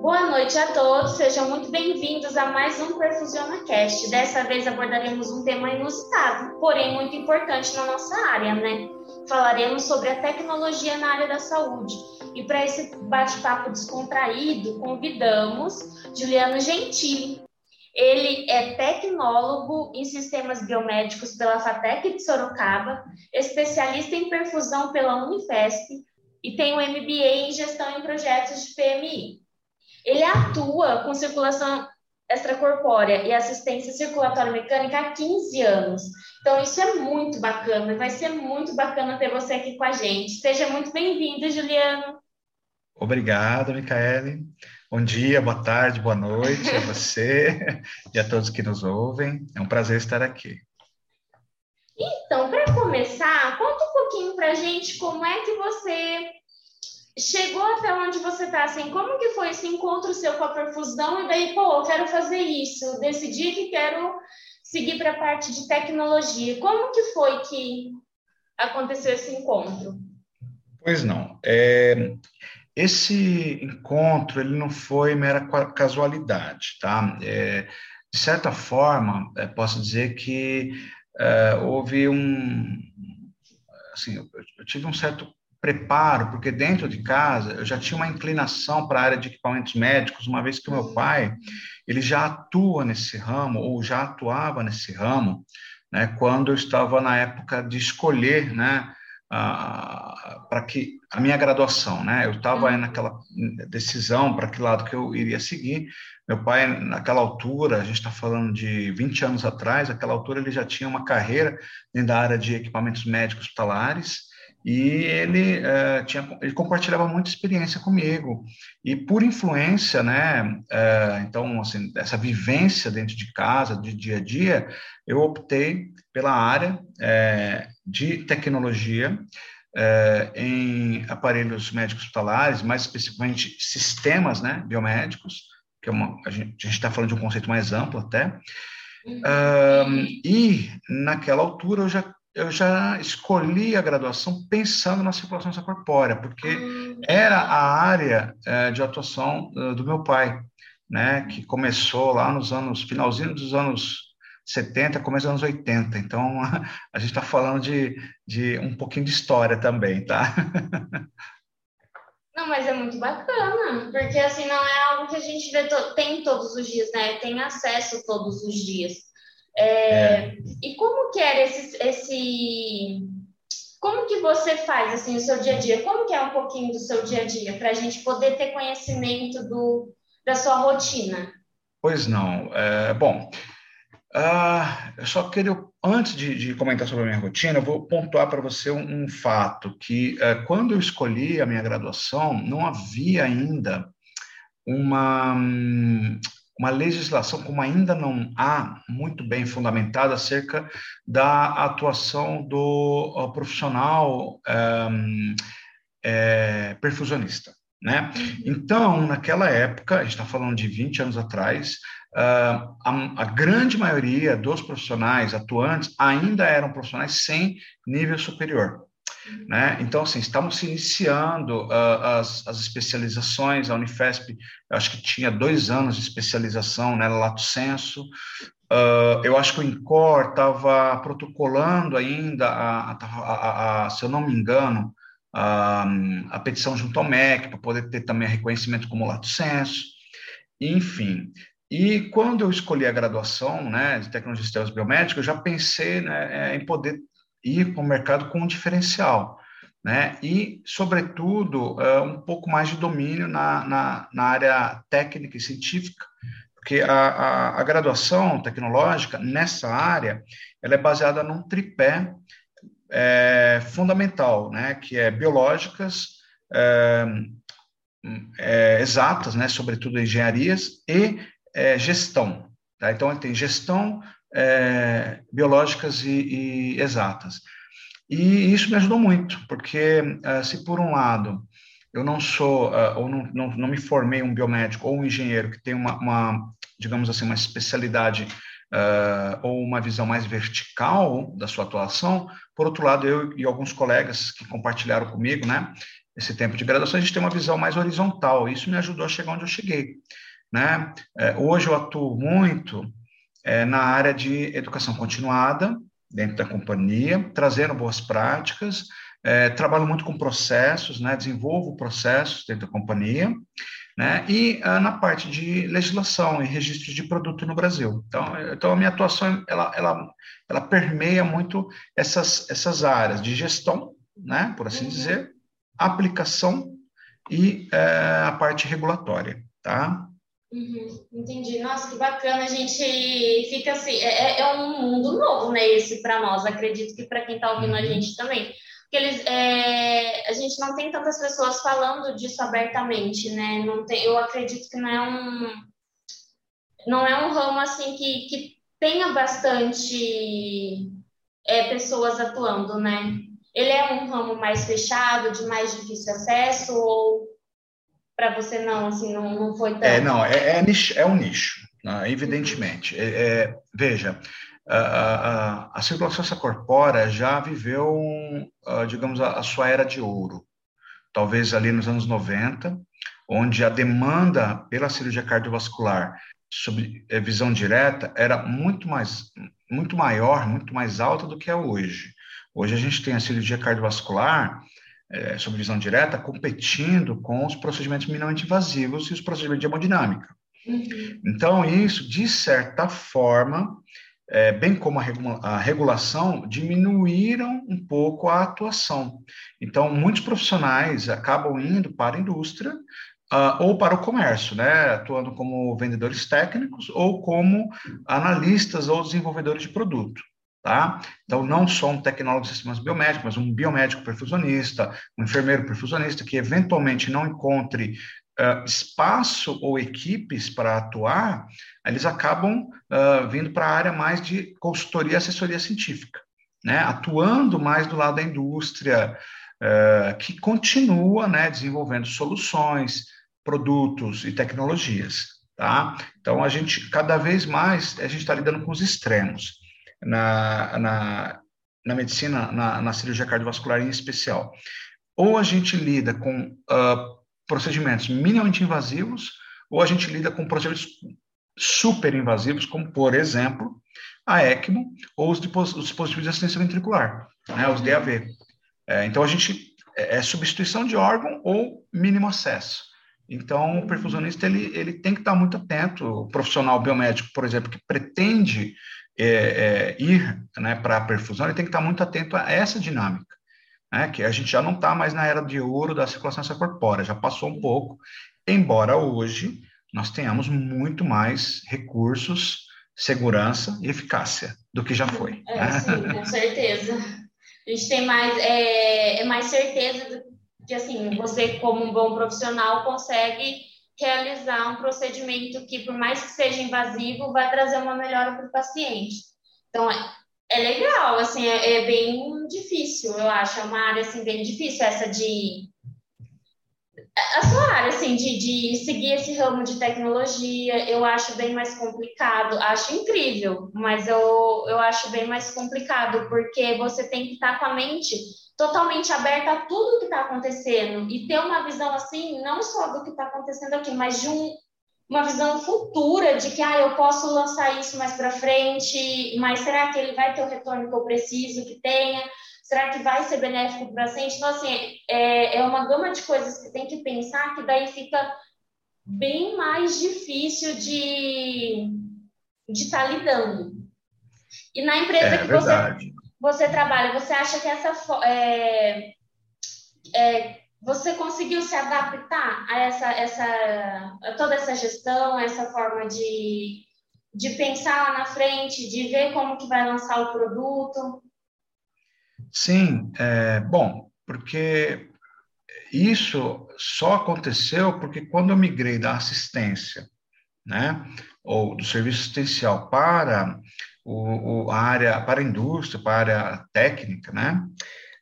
Boa noite a todos, sejam muito bem-vindos a mais um PerfusionaCast. Dessa vez abordaremos um tema inusitado, porém muito importante na nossa área, né? Falaremos sobre a tecnologia na área da saúde. E para esse bate-papo descontraído, convidamos Juliano Gentili. Ele é tecnólogo em sistemas biomédicos pela FATEC de Sorocaba, especialista em perfusão pela Unifesp e tem um MBA em gestão em projetos de PMI. Ele atua com circulação extracorpórea e assistência circulatória mecânica há 15 anos. Então, isso é muito bacana, vai ser muito bacana ter você aqui com a gente. Seja muito bem-vindo, Juliano. Obrigado, Micaele. Bom dia, boa tarde, boa noite a você e a todos que nos ouvem. É um prazer estar aqui. Então, para começar, conta um pouquinho para a gente como é que você chegou até onde você está, assim, como que foi esse encontro seu com a perfusão e daí, pô, eu quero fazer isso, decidi que quero seguir para a parte de tecnologia. Como que foi que aconteceu esse encontro? Pois não. É, esse encontro ele não foi mera casualidade, tá? É, de certa forma, é, posso dizer que é, houve um, assim, eu, eu tive um certo preparo, porque dentro de casa eu já tinha uma inclinação para a área de equipamentos médicos, uma vez que o meu pai ele já atua nesse ramo ou já atuava nesse ramo, né, quando eu estava na época de escolher, né, para que a minha graduação, né, eu estava naquela decisão para que lado que eu iria seguir. Meu pai, naquela altura, a gente está falando de 20 anos atrás, naquela altura ele já tinha uma carreira dentro da área de equipamentos médicos hospitalares, e ele uh, tinha ele compartilhava muita experiência comigo e por influência né uh, então assim essa vivência dentro de casa de dia a dia eu optei pela área uh, de tecnologia em aparelhos médicos hospitalares mais especificamente sistemas né biomédicos que é uma, a gente está falando de um conceito mais amplo até uhum. e naquela altura eu já eu já escolhi a graduação pensando na circulação extracorpórea, porque ah. era a área é, de atuação uh, do meu pai, né, que começou lá nos anos, finalzinho dos anos 70, começo dos anos 80. Então, a gente está falando de, de um pouquinho de história também, tá? Não, mas é muito bacana, porque assim, não é algo que a gente vê to tem todos os dias, né? Tem acesso todos os dias. É, é. E como que era esse, esse, Como que você faz, assim, o seu dia a dia? Como que é um pouquinho do seu dia a dia, para a gente poder ter conhecimento do, da sua rotina? Pois não. É, bom, uh, eu só queria, antes de, de, comentar sobre a minha rotina, eu vou pontuar para você um, um, fato, que uh, quando eu escolhi a minha graduação, não havia ainda uma... Um, uma legislação, como ainda não há muito bem fundamentada, acerca da atuação do profissional um, é, perfusionista. Né? Então, naquela época, a gente está falando de 20 anos atrás, uh, a, a, grande maioria dos profissionais atuantes ainda eram profissionais sem nível superior. Né? Então, assim, estamos se iniciando uh, as, as especializações, a Unifesp, eu acho que tinha dois anos de especialização, né, Lato Senso, uh, eu acho que o INCOR estava protocolando ainda, a, a, a, se eu não me engano, a, petição junto ao MEC, para poder ter também reconhecimento como Lato Senso, enfim. E quando eu escolhi a graduação né, de tecnologia de sistemas biomédicos, eu já pensei né, em poder ir para o mercado com um diferencial, né? E, sobretudo, uh, um pouco mais de domínio na, na, na, área técnica e científica, porque a, a, a, graduação tecnológica nessa área ela é baseada num tripé é, fundamental, né? Que é biológicas, é, é, exatas, né? Sobretudo engenharias e é, gestão. Tá? Então, tem gestão, é, biológicas e, e, exatas. E isso me ajudou muito, porque uh, se por um lado eu não sou, uh, ou não, não, não, me formei um biomédico ou um engenheiro que tem uma, uma digamos assim, uma especialidade uh, ou uma visão mais vertical da sua atuação, por outro lado, eu e alguns colegas que compartilharam comigo, né, esse tempo de graduação, a gente tem uma visão mais horizontal. Isso me ajudou a chegar onde eu cheguei. Né? É, hoje eu atuo muito é, na área de educação continuada, dentro da companhia, trazendo boas práticas, é, trabalho muito com processos, né, desenvolvo processos dentro da companhia, né, e ah, na parte de legislação e registro de produto no Brasil. Então, então a minha atuação, ela, ela, ela permeia muito essas, essas áreas de gestão, né, por assim uhum. dizer, aplicação e é, a parte regulatória, tá? Uhum, entendi. Nossa, que bacana. A gente fica assim, é, é, é um mundo novo, né? Esse para nós. Acredito que para quem está ouvindo a uhum. gente também. Porque eles, é, a gente não tem tantas pessoas falando disso abertamente, né? Não tem, eu acredito que não é um, não é um ramo assim que, que tenha bastante é, pessoas atuando, né? Ele é um ramo mais fechado, de mais difícil acesso, ou para você não, assim, não, não foi tão... É, não, é, é, nicho, é um nicho, né? evidentemente. É, é, veja, a, a, a circulação corpórea já viveu, digamos, a, a sua era de ouro, talvez ali nos anos 90, onde a demanda pela cirurgia cardiovascular sob é, visão direta era muito mais muito maior, muito mais alta do que é hoje. Hoje a gente tem a cirurgia cardiovascular é, sob visão direta, competindo com os procedimentos minimamente invasivos e os procedimentos de hemodinâmica. Uhum. Então, isso, de certa forma, é, bem como a, regula a, regulação, diminuíram um pouco a atuação. Então, muitos profissionais acabam indo para a indústria uh, ou para o comércio, né, atuando como vendedores técnicos ou como analistas ou desenvolvedores de produto. Tá? Então, não só um tecnólogo de sistemas biomédicos, mas um biomédico perfusionista, um enfermeiro perfusionista que eventualmente não encontre uh, espaço ou equipes para atuar, eles acabam uh, vindo para a área mais de consultoria e assessoria científica, né? atuando mais do lado da indústria, uh, que continua né, desenvolvendo soluções, produtos e tecnologias. Tá? Então, a gente, cada vez mais, a gente está lidando com os extremos na, na, na medicina, na, na, cirurgia cardiovascular em especial. Ou a gente lida com uh, procedimentos minimamente invasivos, ou a gente lida com procedimentos super invasivos, como, por exemplo, a ECMO ou os, dispositivos de assistência ventricular, né, os DAV. É, então, a gente é, é substituição de órgão ou mínimo acesso. Então, o perfusionista ele, ele tem que estar muito atento. O profissional biomédico, por exemplo, que pretende é, é, ir né, para a perfusão, ele tem que estar muito atento a essa dinâmica, né, que a gente já não está mais na era de ouro da circulação corpórea, já passou um pouco, embora hoje nós tenhamos muito mais recursos, segurança e eficácia do que já foi. É, né? Sim, com certeza. A gente tem mais, é, é mais certeza que, assim, você, como um bom profissional, consegue realizar um procedimento que, por mais que seja invasivo, vai trazer uma melhora para o paciente. Então, é, é legal, assim, é, é, bem difícil, eu acho, é uma área, assim, bem difícil essa de... A sua área, assim, de, de seguir esse ramo de tecnologia, eu acho bem mais complicado, acho incrível, mas eu, eu acho bem mais complicado, porque você tem que estar com a mente totalmente aberta a tudo que está acontecendo e ter uma visão assim, não só do que está acontecendo aqui, mas de um, uma visão futura de que ah, eu posso lançar isso mais para frente, mas será que ele vai ter o retorno que eu preciso que tenha? Será que vai ser benéfico para o paciente? Então, assim, é, é uma gama de coisas que tem que pensar que daí fica bem mais difícil de estar tá lidando. E na empresa é, que verdade. você você trabalha, você acha que essa é, é, você conseguiu se adaptar a essa, essa a toda essa gestão, essa forma de, de pensar lá na frente, de ver como que vai lançar o produto? Sim, é, bom, porque isso só aconteceu porque quando eu migrei da assistência, né, ou do serviço assistencial para o, o, a área para a indústria, para a área técnica, né?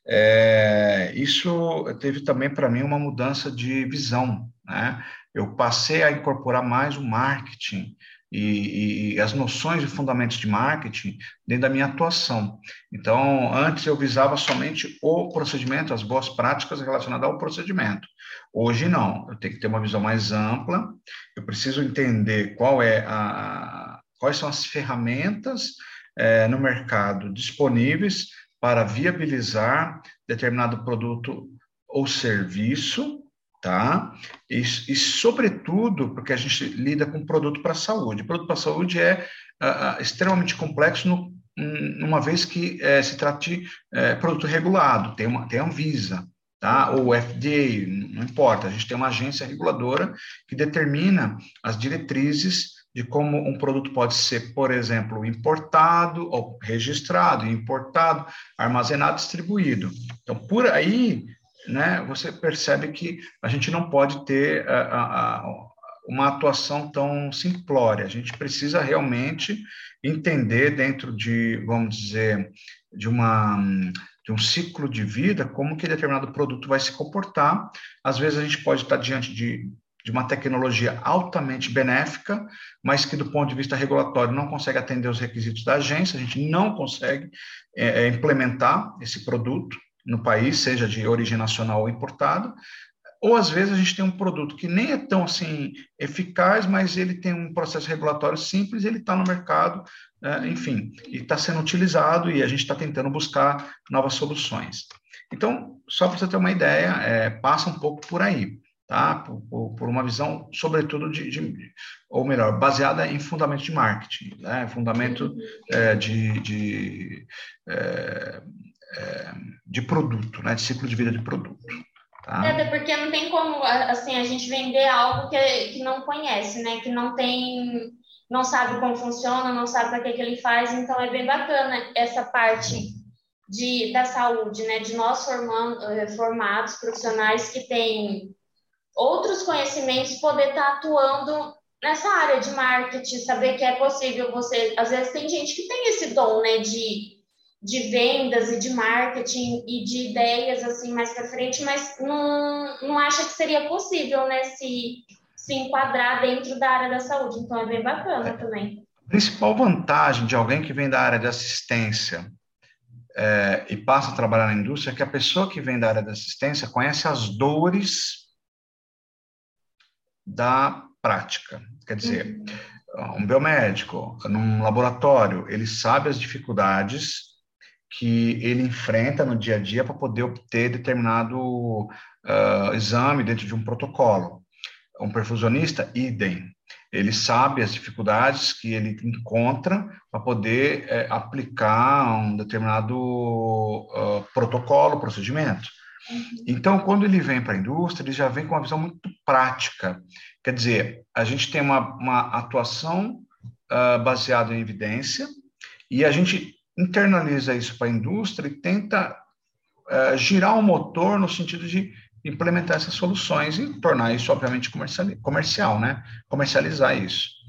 É, isso teve também para mim uma mudança de visão, né? Eu passei a incorporar mais o marketing e, e, as noções e fundamentos de marketing dentro da minha atuação. Então, antes eu visava somente o procedimento, as boas práticas relacionadas ao procedimento. Hoje não, eu tenho que ter uma visão mais ampla, eu preciso entender qual é a, quais são as ferramentas é, no mercado disponíveis para viabilizar determinado produto ou serviço tá? E, e, sobretudo, porque a gente lida com produto para saúde. Produto para saúde é uh, extremamente complexo, no, uma vez que uh, se trata de uh, produto regulado, tem, uma, tem a Anvisa, tá? ou FDA, não importa, a gente tem uma agência reguladora que determina as diretrizes de como um produto pode ser, por exemplo, importado, ou registrado, importado, armazenado, distribuído. Então, por aí, né, você percebe que a gente não pode ter a, a, uma atuação tão simplória. A gente precisa realmente entender dentro de, vamos dizer, de uma de um ciclo de vida, como que determinado produto vai se comportar. Às vezes a gente pode estar diante de, de uma tecnologia altamente benéfica, mas que do ponto de vista regulatório não consegue atender os requisitos da agência, a gente não consegue é, implementar esse produto no país, seja de origem nacional ou importado, ou às vezes a gente tem um produto que nem é tão assim eficaz, mas ele tem um processo regulatório simples, ele está no mercado, é, enfim, e está sendo utilizado e a gente está tentando buscar novas soluções. Então, só para você ter uma ideia, é, passa um pouco por aí, tá? Por, por uma visão, sobretudo, de, de, ou melhor, baseada em fundamento de marketing, né? fundamento é, de, de é, é, de produto, né, de ciclo de vida de produto. Tá? É, até porque não tem como assim a gente vender algo que, que não conhece, né, que não tem, não sabe como funciona, não sabe para que, que ele faz, então é bem bacana essa parte de, da saúde, né, de nós formando, formados profissionais que têm outros conhecimentos poder estar tá atuando nessa área de marketing, saber que é possível você, às vezes tem gente que tem esse dom, né, de de vendas e de marketing e de ideias assim mais para frente, mas não, não acha que seria possível, né, se, se enquadrar dentro da área da saúde. Então é bem bacana é. também. A principal vantagem de alguém que vem da área de assistência é, e passa a trabalhar na indústria é que a pessoa que vem da área de assistência conhece as dores da prática. Quer dizer, uhum. um biomédico, num laboratório, ele sabe as dificuldades que ele enfrenta no dia a dia para poder obter determinado uh, exame dentro de um protocolo. Um perfusionista, idem. Ele sabe as dificuldades que ele encontra para poder é, aplicar um determinado uh, protocolo, procedimento. Uhum. Então, quando ele vem para a indústria, ele já vem com uma visão muito prática. Quer dizer, a gente tem uma, uma atuação uh, baseada em evidência e a gente internaliza isso para a indústria e tenta uh, girar o motor no sentido de implementar essas soluções e tornar isso, obviamente, comercial, comercial né? Comercializar isso.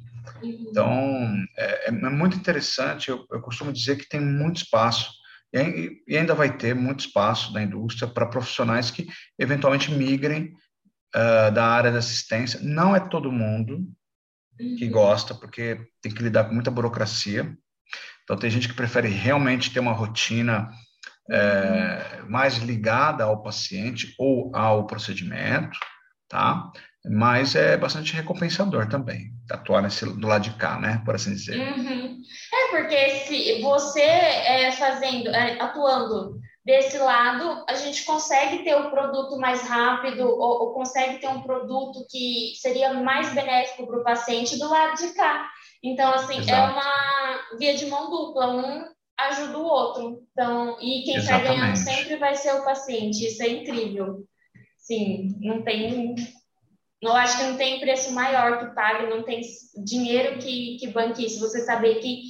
Então, é, é muito interessante. Eu, eu, costumo dizer que tem muito espaço e, ainda vai ter muito espaço da indústria para profissionais que eventualmente migrem uh, da área da assistência. Não é todo mundo que uhum. gosta, porque tem que lidar com muita burocracia. Então, tem gente que prefere realmente ter uma rotina é, mais ligada ao paciente ou ao procedimento, tá? Mas é bastante recompensador também, atuar nesse, do lado de cá, né? Por assim dizer. Uhum. Porque se você é, fazendo, é, atuando desse lado, a gente consegue ter o um produto mais rápido ou, ou, consegue ter um produto que seria mais benéfico para o paciente do lado de cá. Então, assim, é Exato. é uma via de mão dupla, um ajuda o outro. Então, e quem está ganhando sempre vai ser o paciente. Isso é incrível. Sim, não tem. Eu acho que não tem preço maior que pague, não tem dinheiro que, que banque isso. Você saber que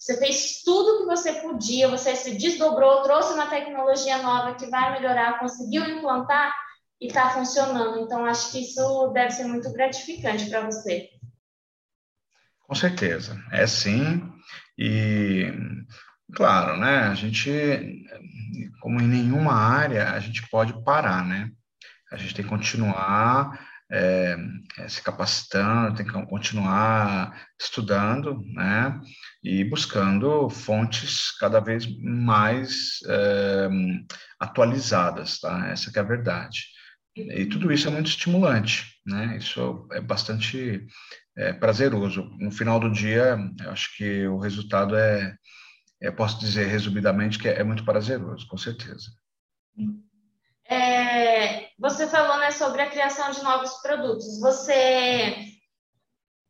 você fez tudo que você podia, você se desdobrou, trouxe uma tecnologia nova que vai melhorar, conseguiu implantar e está funcionando. Então, acho que isso deve ser muito gratificante para você. Com certeza, é sim. E, claro, né, a gente, como em nenhuma área, a gente pode parar, né? A gente tem que continuar é, se capacitando, tem que continuar estudando, né? E buscando fontes cada vez mais é, atualizadas, tá? Essa é a verdade. E tudo isso é muito estimulante, né? Isso é bastante é, prazeroso. No final do dia, eu acho que o resultado é, é posso dizer resumidamente que é, é muito prazeroso, com certeza. É, você falou né, sobre a criação de novos produtos. Você,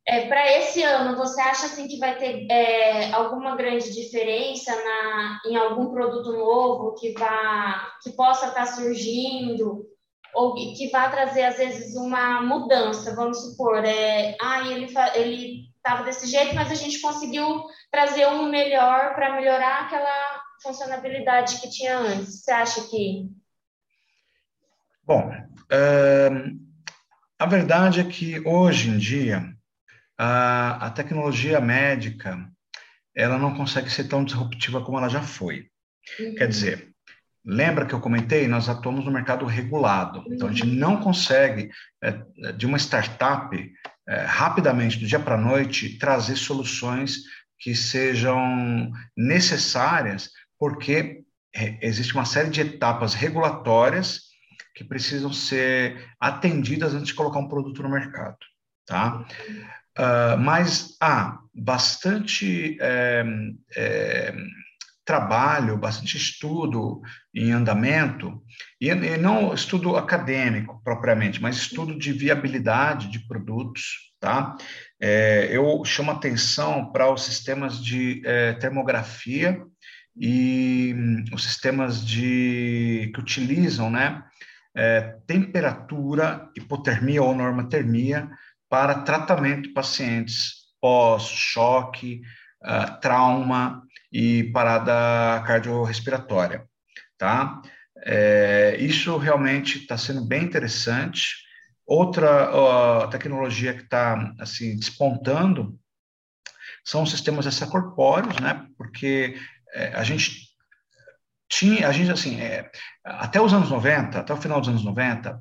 é, para esse ano, você acha assim que vai ter é, alguma grande diferença na, em algum produto novo que vá, que possa estar tá surgindo ou que vá trazer às vezes uma mudança? Vamos supor, é, ah, ele ele estava desse jeito, mas a gente conseguiu trazer um melhor para melhorar aquela funcionalidade que tinha antes. Você acha que Bom, uh, a verdade é que hoje em dia a, a, tecnologia médica ela não consegue ser tão disruptiva como ela já foi. Uhum. Quer dizer, lembra que eu comentei? Nós atuamos no mercado regulado, uhum. então a gente uhum. não consegue é, de uma startup é, rapidamente do dia para a noite trazer soluções que sejam necessárias, porque existe uma série de etapas regulatórias que precisam ser atendidas antes de colocar um produto no mercado, tá? Uh, mas há bastante é, é, trabalho, bastante estudo em andamento, e, e não estudo acadêmico propriamente, mas estudo de viabilidade de produtos, tá? É, eu chamo atenção para os sistemas de é, termografia e hum, os sistemas de que utilizam, né, é, temperatura, hipotermia ou normotermia para tratamento de pacientes pós-choque, uh, trauma e parada cardiorrespiratória, tá? É, isso realmente está sendo bem interessante. Outra uh, tecnologia que está assim despontando são os sistemas extracorpóreos, né? Porque é, a gente tinha, a gente, assim, é, até os anos 90, até o final dos anos 90,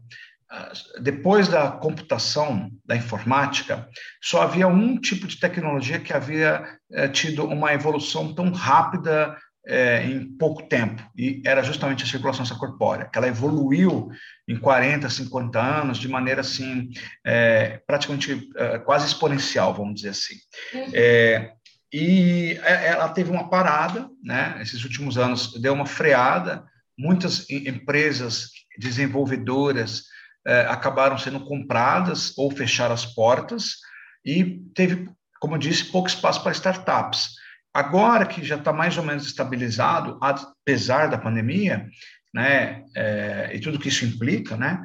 depois da computação, da informática, só havia um tipo de tecnologia que havia é, tido uma evolução tão rápida é, em pouco tempo, e era justamente a circulação extracorpórea, que ela evoluiu em 40, 50 anos de maneira assim, é, praticamente é, quase exponencial, vamos dizer assim. E é, ela teve uma parada, né? Esses últimos anos deu uma freada. Muitas empresas desenvolvedoras eh, acabaram sendo compradas ou fecharam as portas e teve, como eu disse, pouco espaço para startups. Agora que já está mais ou menos estabilizado, apesar da pandemia, né, é, e tudo que isso implica, né,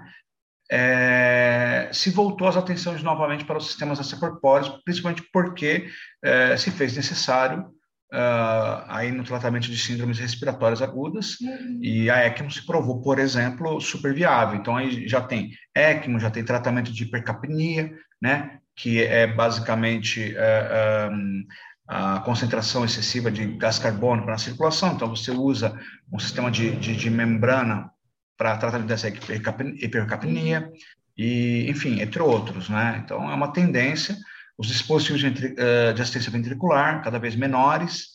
é, se voltou as atenções novamente para os sistemas extracorpóreos, principalmente porque é, se fez necessário uh, aí no tratamento de síndromes respiratórias agudas uhum. e a ECMO se provou, por exemplo, super viável. Então aí já tem ECMO, já tem tratamento de hipercapnia, né, que é basicamente uh, um, a concentração excessiva de gás carbônico na circulação. Então você usa um sistema de, de, de membrana para tratamento dessa hipercapnia, e, enfim, entre outros, né? Então, é uma tendência, os dispositivos de, eh, de assistência ventricular cada vez menores,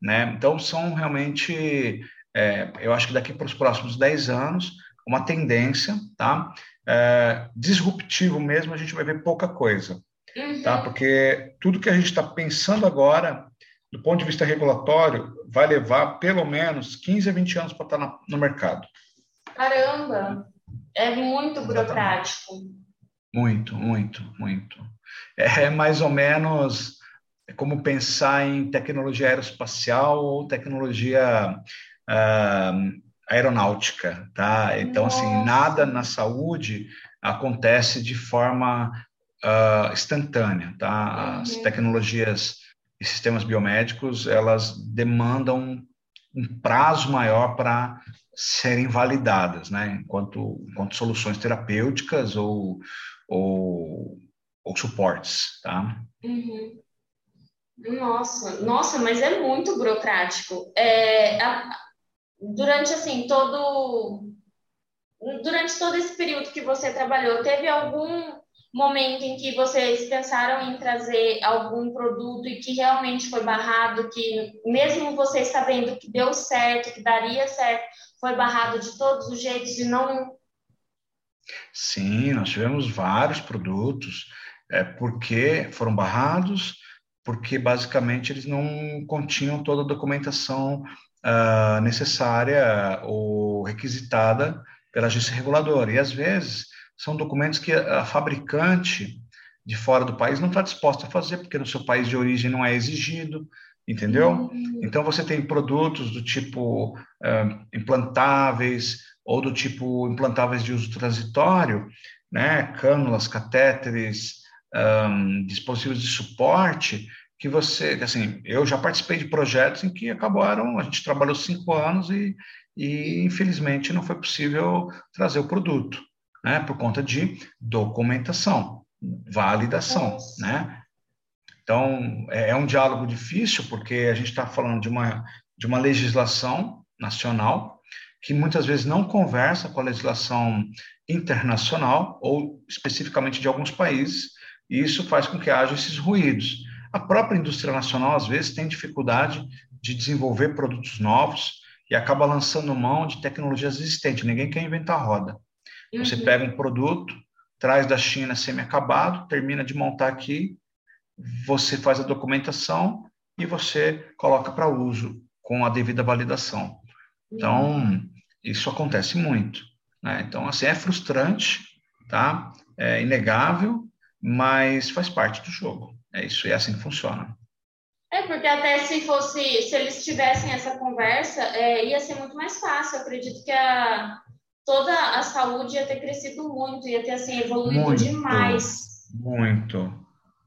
né? Então, são realmente, é, eu acho que daqui para os próximos 10 anos, uma tendência, tá? É, disruptivo mesmo, a gente vai ver pouca coisa, uhum. tá? Porque tudo que a gente está pensando agora, do ponto de vista regulatório, vai levar pelo menos 15 a 20 anos para estar tá no mercado. Caramba, é muito burocrático. Muito, muito, muito. É mais ou menos como pensar em tecnologia aeroespacial ou tecnologia uh, aeronáutica, tá? Então, Nossa. assim, nada na saúde acontece de forma uh, instantânea, tá? Uhum. As tecnologias e sistemas biomédicos, elas demandam um prazo maior para serem validadas, né, enquanto, enquanto soluções terapêuticas ou, ou, ou suportes, tá? Uhum. Nossa, nossa, mas é muito burocrático. É, a, durante, assim, todo... durante todo esse período que você trabalhou, teve algum momento em que vocês pensaram em trazer algum produto e que realmente foi barrado, que mesmo vocês sabendo que deu certo, que daria certo, foi barrado de todos os jeitos e não. Sim, nós tivemos vários produtos, é, porque foram barrados, porque basicamente eles não continham toda a documentação uh, necessária ou requisitada pela agência reguladora. E às vezes são documentos que a fabricante de fora do país não está disposta a fazer, porque no seu país de origem não é exigido, entendeu? Uhum. Então você tem produtos do tipo uh, implantáveis ou do tipo implantáveis de uso transitório, né? Cânulas, catéteres, um, dispositivos de suporte que você, assim, eu já participei de projetos em que acabaram, a gente trabalhou cinco anos e, e infelizmente não foi possível trazer o produto né, por conta de documentação, validação, Nossa. né? Então, é, é um diálogo difícil, porque a gente está falando de uma, de uma legislação nacional que muitas vezes não conversa com a legislação internacional ou especificamente de alguns países, e isso faz com que haja esses ruídos. A própria indústria nacional, às vezes, tem dificuldade de desenvolver produtos novos e acaba lançando mão de tecnologias existentes. Ninguém quer inventar roda. Você uhum. pega um produto, traz da China semi-acabado, termina de montar aqui, você faz a documentação e você coloca para uso com a devida validação. Então, uhum. isso acontece muito. Né? Então, assim, é frustrante, tá? É inegável, mas faz parte do jogo. É isso, e é assim que funciona. É, porque até se fosse, se eles tivessem essa conversa, é, ia ser muito mais fácil. Eu acredito que a, toda a saúde ia ter crescido muito, ia ter assim evoluído muito, demais. Muito,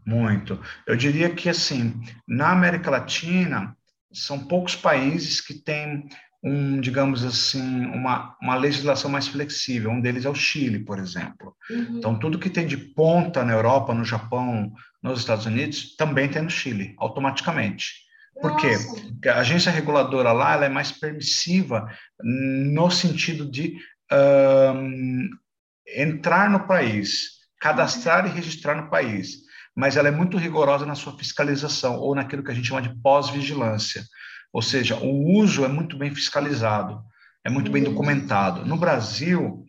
muito. Eu diria que assim, na América Latina são poucos países que têm um, digamos assim, uma, uma legislação mais flexível. Um deles é o Chile, por exemplo. Uhum. Então, tudo que tem de ponta na Europa, no Japão, nos Estados Unidos, também tem no Chile, automaticamente. Por quê? Porque a agência reguladora lá ela é mais permissiva no sentido de um, entrar no país, cadastrar e registrar no país, mas ela é muito rigorosa na sua fiscalização ou naquilo que a gente chama de pós-vigilância. Ou seja, o uso é muito bem fiscalizado, é muito bem documentado. No Brasil,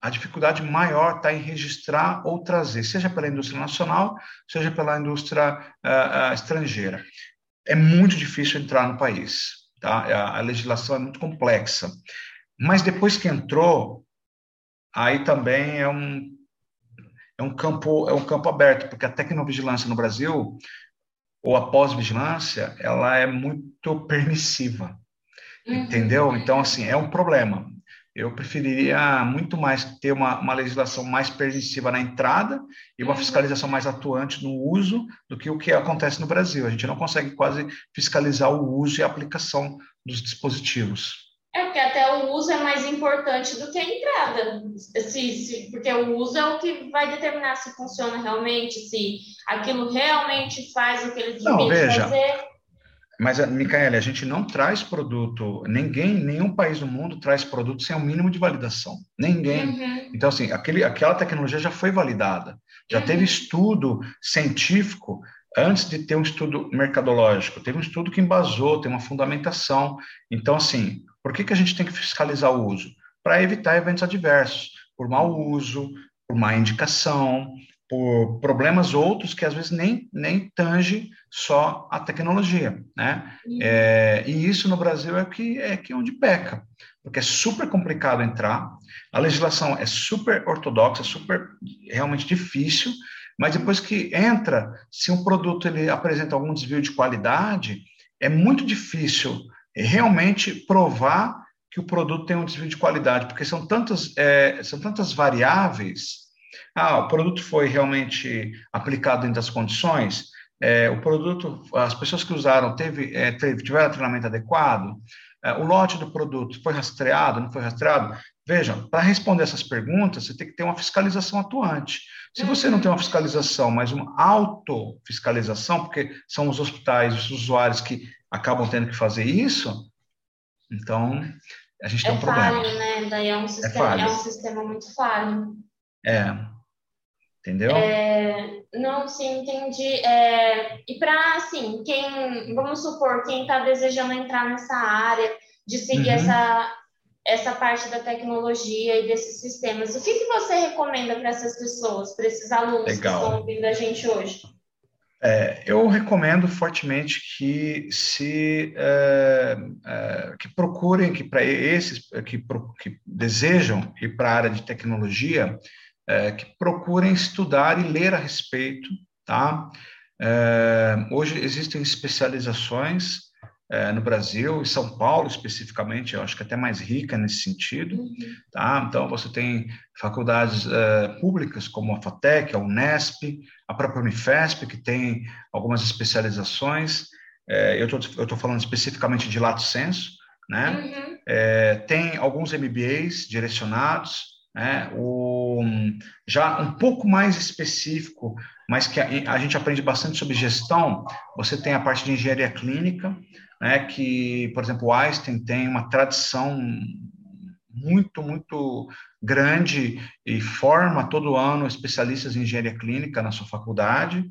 a dificuldade maior está em registrar ou trazer, seja pela indústria nacional, seja pela indústria uh, estrangeira. É muito difícil entrar no país, tá? A legislação é muito complexa. Mas depois que entrou, aí também é um, é um campo é um campo aberto, porque a tecnovigilância no Brasil ou a pós-vigilância, ela é muito permissiva. Uhum. Entendeu? Então assim, é um problema. Eu preferiria muito mais ter uma, uma legislação mais permissiva na entrada e uma uhum. fiscalização mais atuante no uso do que o que acontece no Brasil. A gente não consegue quase fiscalizar o uso e a aplicação dos dispositivos. É porque até o uso é mais importante do que a entrada. Se, se, porque o uso é o que vai determinar se funciona realmente, se aquilo realmente faz o que ele devia fazer. Mas, Micaela, a gente não traz produto, ninguém, nenhum país do mundo traz produto sem o um mínimo de validação. Ninguém. Uhum. Então, assim, aquele, aquela tecnologia já foi validada, já uhum. teve estudo científico antes de ter um estudo mercadológico, teve um estudo que embasou, tem uma fundamentação. Então, assim, por que, que a gente tem que fiscalizar o uso? Para evitar eventos adversos, por mau uso, por má indicação, por problemas outros que às vezes nem, nem tange só a tecnologia, né? É, e isso no Brasil é que é que é onde peca, porque é super complicado entrar, a legislação é super ortodoxa, super realmente difícil, mas depois que entra, se um produto ele apresenta algum desvio de qualidade, é muito difícil realmente provar que o produto tem um desvio de qualidade, porque são tantas, é, são tantas variáveis. Ah, o produto foi realmente aplicado dentro das condições, é, o produto, as pessoas que usaram teve, é, teve tiveram treinamento adequado, é, o lote do produto foi rastreado, não foi rastreado. Vejam, para responder essas perguntas, você tem que ter uma fiscalização atuante. Se você não tem uma fiscalização, mas uma autofiscalização, porque são os hospitais, os usuários que acabam tendo que fazer isso, então a gente tem é um problema. Falho, né? Daí é um, sistema, é, um Daí um sistema, é, é um sistema muito falho. É. Entendeu? É, não, sim, entendi. É, e para, assim, quem, vamos supor, quem está desejando entrar nessa área, de seguir uhum. essa, essa parte da tecnologia e desses sistemas, o que, que você recomenda para essas pessoas, para esses alunos Legal. que estão ouvindo a gente hoje? É, eu recomendo fortemente que se é, é, que procurem que para esses que, que, desejam ir para a área de tecnologia é, que procurem estudar e ler a respeito, tá? É, hoje existem especializações é, no Brasil, em São Paulo especificamente, eu acho que é até mais rica nesse sentido, uhum. tá? Então, você tem faculdades é, públicas como a FATEC, a Unesp, a própria Unifesp, que tem algumas especializações, é, eu estou falando especificamente de lato senso, né? Uhum. É, tem alguns MBAs direcionados, né? O, já um pouco mais específico, mas que a, a gente aprende bastante sobre gestão, você tem a parte de engenharia clínica, né, que, por exemplo, o Einstein tem uma tradição muito, muito grande e forma todo ano especialistas em engenharia clínica na sua faculdade,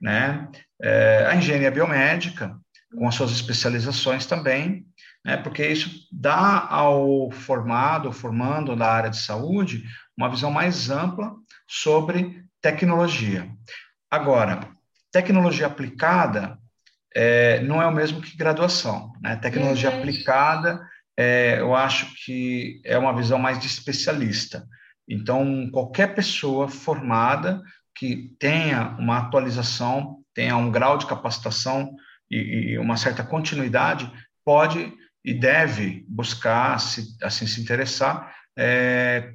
né? É, a engenharia biomédica, com as suas especializações também, né? Porque isso dá ao formado, formando na área de saúde, uma visão mais ampla sobre tecnologia. Agora, tecnologia aplicada é, não é o mesmo que graduação. Né? Tecnologia uhum. aplicada, é, eu acho que é uma visão mais de especialista. Então, qualquer pessoa formada que tenha uma atualização, tenha um grau de capacitação e, e uma certa continuidade, pode e deve buscar, se, assim se interessar, é,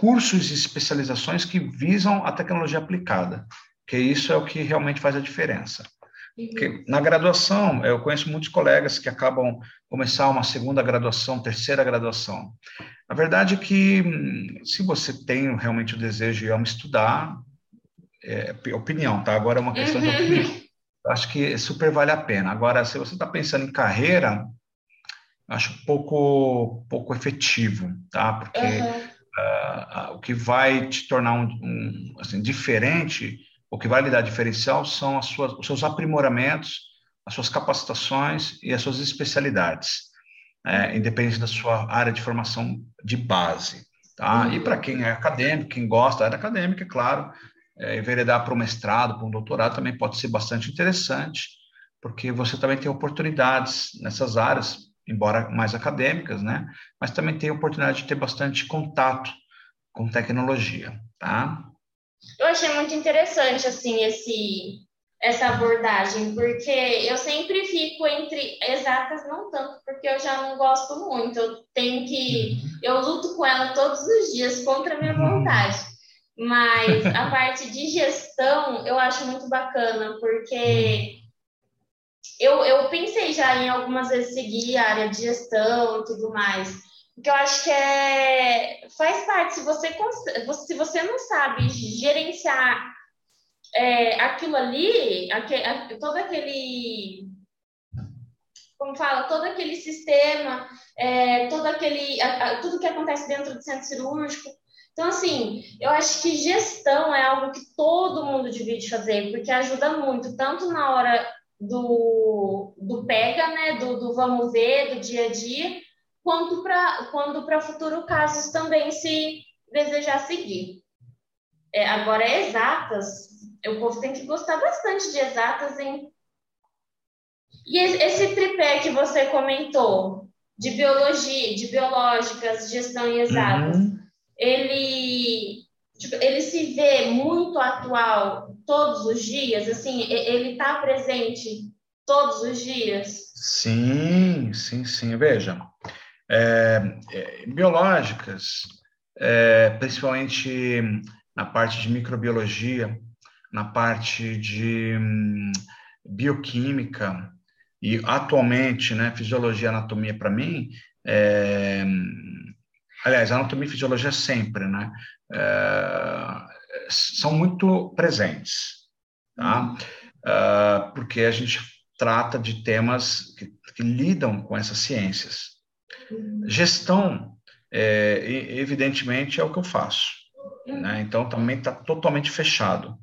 cursos e especializações que visam a tecnologia aplicada, que isso é o que realmente faz a diferença. Porque na graduação, eu conheço muitos colegas que acabam começar uma segunda graduação, terceira graduação. A verdade é que, hum, se você tem realmente o desejo de estudar, é opinião, tá? Agora é uma questão uhum. de opinião. Eu acho que super vale a pena. Agora, se você está pensando em carreira, acho pouco, pouco efetivo, tá? Porque uhum. Uh, o que vai te tornar um, um assim, diferente o que vai lhe dar diferencial são suas, os seus aprimoramentos, as suas capacitações e as suas especialidades, é, independente da sua área de formação de base. Tá? E para quem é acadêmico, quem gosta da área acadêmica, é claro, é, enveredar para um mestrado, para um doutorado também pode ser bastante interessante, porque você também tem oportunidades nessas áreas, embora mais acadêmicas, né? Mas também tem oportunidade de ter bastante contato com tecnologia, tá? Eu achei muito interessante, assim, esse, essa abordagem, porque eu sempre fico entre exatas, não tanto, porque eu já não gosto muito, eu tenho que, uhum. eu luto com ela todos os dias contra a minha uhum. vontade, mas a parte de gestão eu acho muito bacana, porque eu, eu pensei já em algumas vezes seguir a área de gestão e tudo mais, que eu acho que é, faz parte. Se você, se você não sabe gerenciar é, aquilo ali, aquele, todo aquele. Como fala? Todo aquele sistema, é, todo aquele, a, a, tudo que acontece dentro do centro cirúrgico. Então, assim, eu acho que gestão é algo que todo mundo devia fazer, porque ajuda muito, tanto na hora do, do pega, né, do, do vamos ver, do dia a dia, quanto para quando para futuro casos também se desejar seguir. É, agora, exatas, o povo tem que gostar bastante de exatas, hein? E esse tripé que você comentou, de biologia, de biológicas, gestão e exatas, uhum. ele, tipo, ele se vê muito atual todos os dias? Assim, ele está presente todos os dias? Sim, sim, sim. Veja, é, é, biológicas, é, principalmente na parte de microbiologia, na parte de hum, bioquímica e atualmente, né, fisiologia e anatomia para mim, é, aliás, anatomia e fisiologia sempre, né, é, são muito presentes, tá? Uh, porque a gente trata de temas que, que lidam com essas ciências. Gestão, é, evidentemente, é o que eu faço. Né? Então, também está totalmente fechado.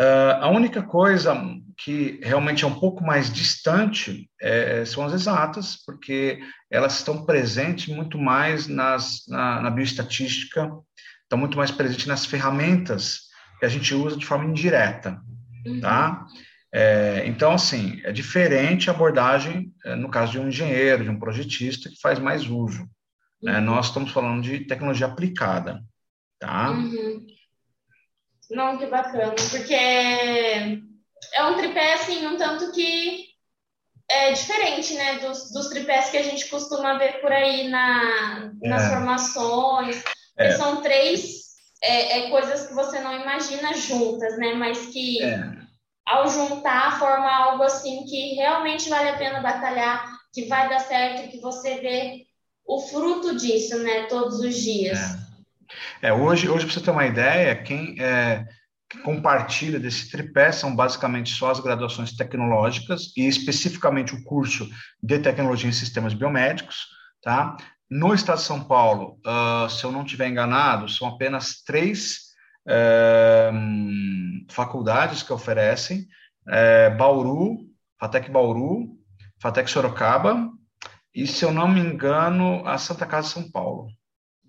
Uh, a única coisa que realmente é um pouco mais distante é, são as exatas, porque elas estão presentes muito mais nas, na, na bioestatística, estão muito mais presentes nas ferramentas que a gente usa de forma indireta, uhum. tá? É, então, assim, é diferente a abordagem é, no caso de um engenheiro, de um projetista que faz mais uso. Né? Uhum. Né? Nós estamos falando de tecnologia aplicada, tá? Uhum. Não, que bacana, porque é um tripé, assim, um tanto que é diferente, né, dos, dos tripés que a gente costuma ver por aí na, nas é. formações, é. são três é, é, coisas que você não imagina juntas, né, mas que é. ao juntar forma algo assim que realmente vale a pena batalhar, que vai dar certo, que você vê o fruto disso, né, todos os dias. É. É, hoje, hoje para você ter uma ideia, quem é, compartilha desse tripé são basicamente só as graduações tecnológicas e especificamente o curso de tecnologia em sistemas biomédicos, tá? No estado de São Paulo, uh, se eu não estiver enganado, são apenas três uh, faculdades que oferecem: uh, Bauru, Fatec Bauru, Fatec Sorocaba e, se eu não me engano, a Santa Casa de São Paulo.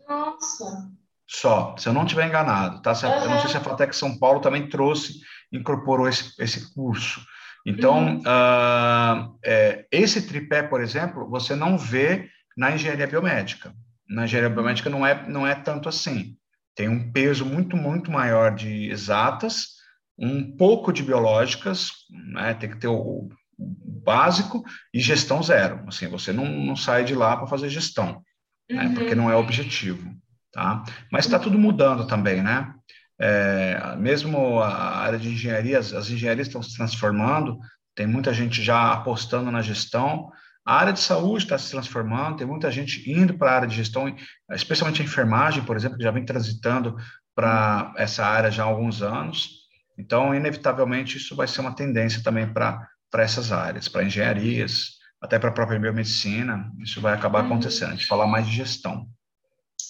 Nossa! só, se eu não estiver enganado, tá? uhum. Eu não sei se a Fatec São Paulo também trouxe, incorporou esse, esse curso. Então, uhum. uh, é, esse tripé, por exemplo, você não vê na engenharia biomédica. Na engenharia biomédica não é, não é tanto assim. Tem um peso muito, muito maior de exatas, um pouco de biológicas, né? tem que ter o, o básico e gestão zero. Assim, você não, não sai de lá para fazer gestão, né? uhum. né? porque não é objetivo. Tá? Mas está tudo mudando também, né? É, mesmo a área de engenharia, as, as engenharias estão se transformando, tem muita gente já apostando na gestão, a área de saúde está se transformando, tem muita gente indo para a área de gestão, especialmente a enfermagem, por exemplo, que já vem transitando para essa área já há alguns anos. Então, inevitavelmente, isso vai ser uma tendência também para essas áreas, para engenharias, até para a própria biomedicina, isso vai acabar uhum. acontecendo, a gente falar mais de gestão.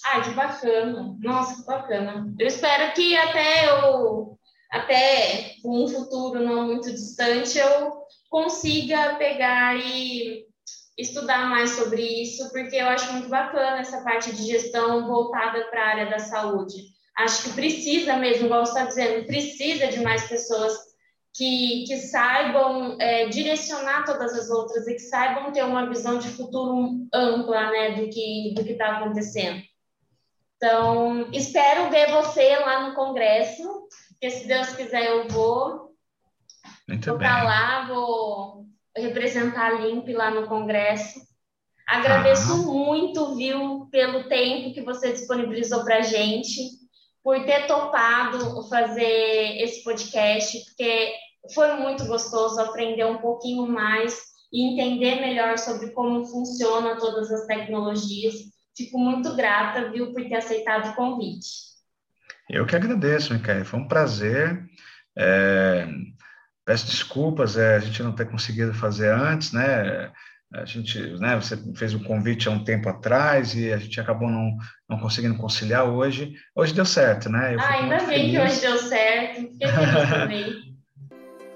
Ai, que bacana. Nossa, que bacana. Eu espero que até eu, até um futuro não muito distante, eu consiga pegar e estudar mais sobre isso, porque eu acho muito bacana essa parte de gestão voltada para a área da saúde. Acho que precisa mesmo, igual você está dizendo, precisa de mais pessoas que, que saibam é, direcionar todas as outras e que saibam ter uma visão de futuro ampla né, do que do está acontecendo. Então, espero ver você lá no congresso, porque se Deus quiser eu vou. Muito vou estar lá, vou representar a Limp lá no congresso. Agradeço ah. muito, viu, pelo tempo que você disponibilizou para a gente, por ter topado fazer esse podcast, porque foi muito gostoso aprender um pouquinho mais e entender melhor sobre como funcionam todas as tecnologias Fico muito grata, viu, por ter aceitado o convite. Eu que agradeço, Micael. Foi um prazer. É, peço desculpas, é, a gente não ter conseguido fazer antes, né? A gente, né, você fez o um convite há um tempo atrás e a gente acabou não, não conseguindo conciliar hoje. Hoje deu certo, né? Eu ah, ainda bem que hoje deu certo. Fiquei feliz também.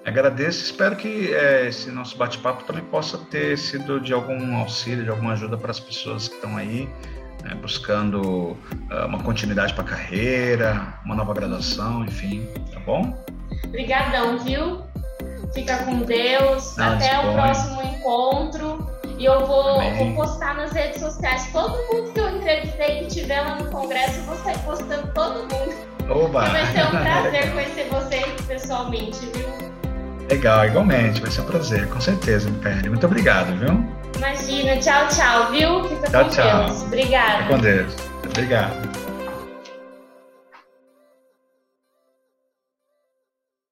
Agradeço, espero que é, esse nosso bate-papo também possa ter sido de algum auxílio, de alguma ajuda para as pessoas que estão aí né, buscando uh, uma continuidade para a carreira, uma nova graduação, enfim, tá bom? Obrigadão, viu? Fica com Deus, Não, até o próximo encontro. E eu vou, vou, postar nas redes sociais. Todo mundo que eu entrevistei que estiver lá no congresso, eu vou sair postando todo mundo. Oba! vai ser um prazer conhecer vocês pessoalmente, viu? Legal, igualmente, vai ser um prazer, com certeza, Micaele. Muito obrigado, viu? Imagina, tchau, tchau, viu? Fica tchau, com tchau. Deus. Obrigada. Fica com Deus. Obrigado.